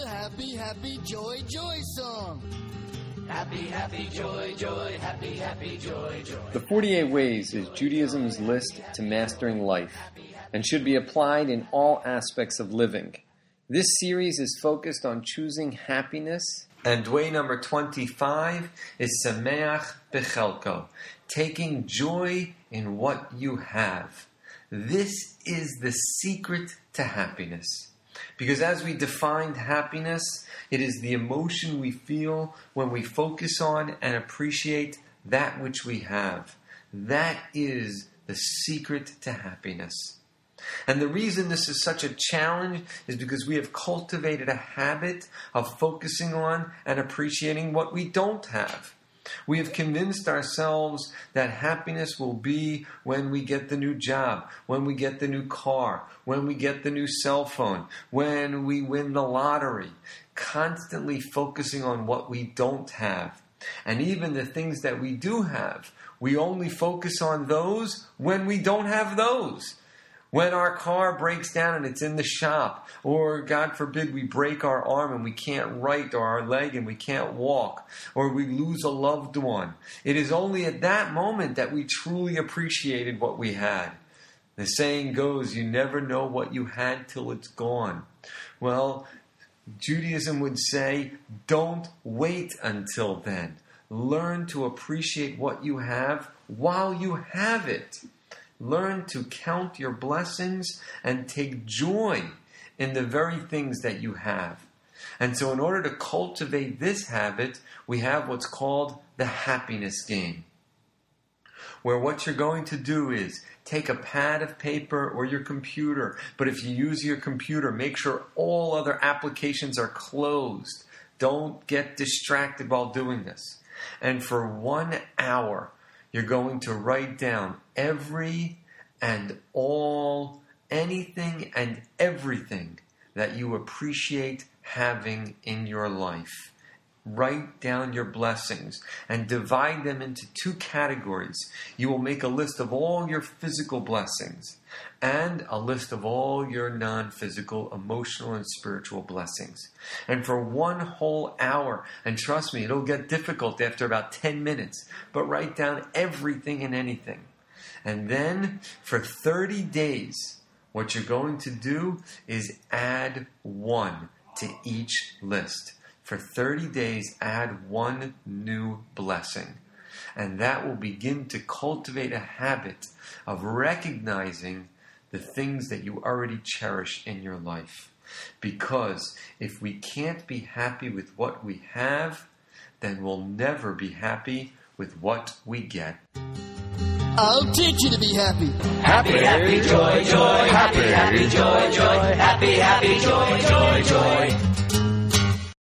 the happy, happy, joy, joy song. Happy, happy, joy, joy, happy, happy, joy, joy. The 48 Ways is Judaism's list to mastering life and should be applied in all aspects of living. This series is focused on choosing happiness, and way number 25 is Sameach Bechelko, taking joy in what you have. This is the secret to happiness. Because as we defined happiness, it is the emotion we feel when we focus on and appreciate that which we have. That is the secret to happiness. And the reason this is such a challenge is because we have cultivated a habit of focusing on and appreciating what we don't have. We have convinced ourselves that happiness will be when we get the new job, when we get the new car, when we get the new cell phone, when we win the lottery, constantly focusing on what we don't have. And even the things that we do have, we only focus on those when we don't have those. When our car breaks down and it's in the shop, or God forbid we break our arm and we can't write, or our leg and we can't walk, or we lose a loved one, it is only at that moment that we truly appreciated what we had. The saying goes, you never know what you had till it's gone. Well, Judaism would say, don't wait until then. Learn to appreciate what you have while you have it. Learn to count your blessings and take joy in the very things that you have. And so, in order to cultivate this habit, we have what's called the happiness game. Where what you're going to do is take a pad of paper or your computer, but if you use your computer, make sure all other applications are closed. Don't get distracted while doing this. And for one hour, you're going to write down every and all, anything and everything that you appreciate having in your life. Write down your blessings and divide them into two categories. You will make a list of all your physical blessings and a list of all your non physical, emotional, and spiritual blessings. And for one whole hour, and trust me, it'll get difficult after about 10 minutes, but write down everything and anything. And then for 30 days, what you're going to do is add one to each list. For 30 days, add one new blessing. And that will begin to cultivate a habit of recognizing the things that you already cherish in your life. Because if we can't be happy with what we have, then we'll never be happy with what we get. I'll teach you to be happy. Happy, happy, joy, joy, happy, happy, joy, joy, happy, happy, joy, joy, joy.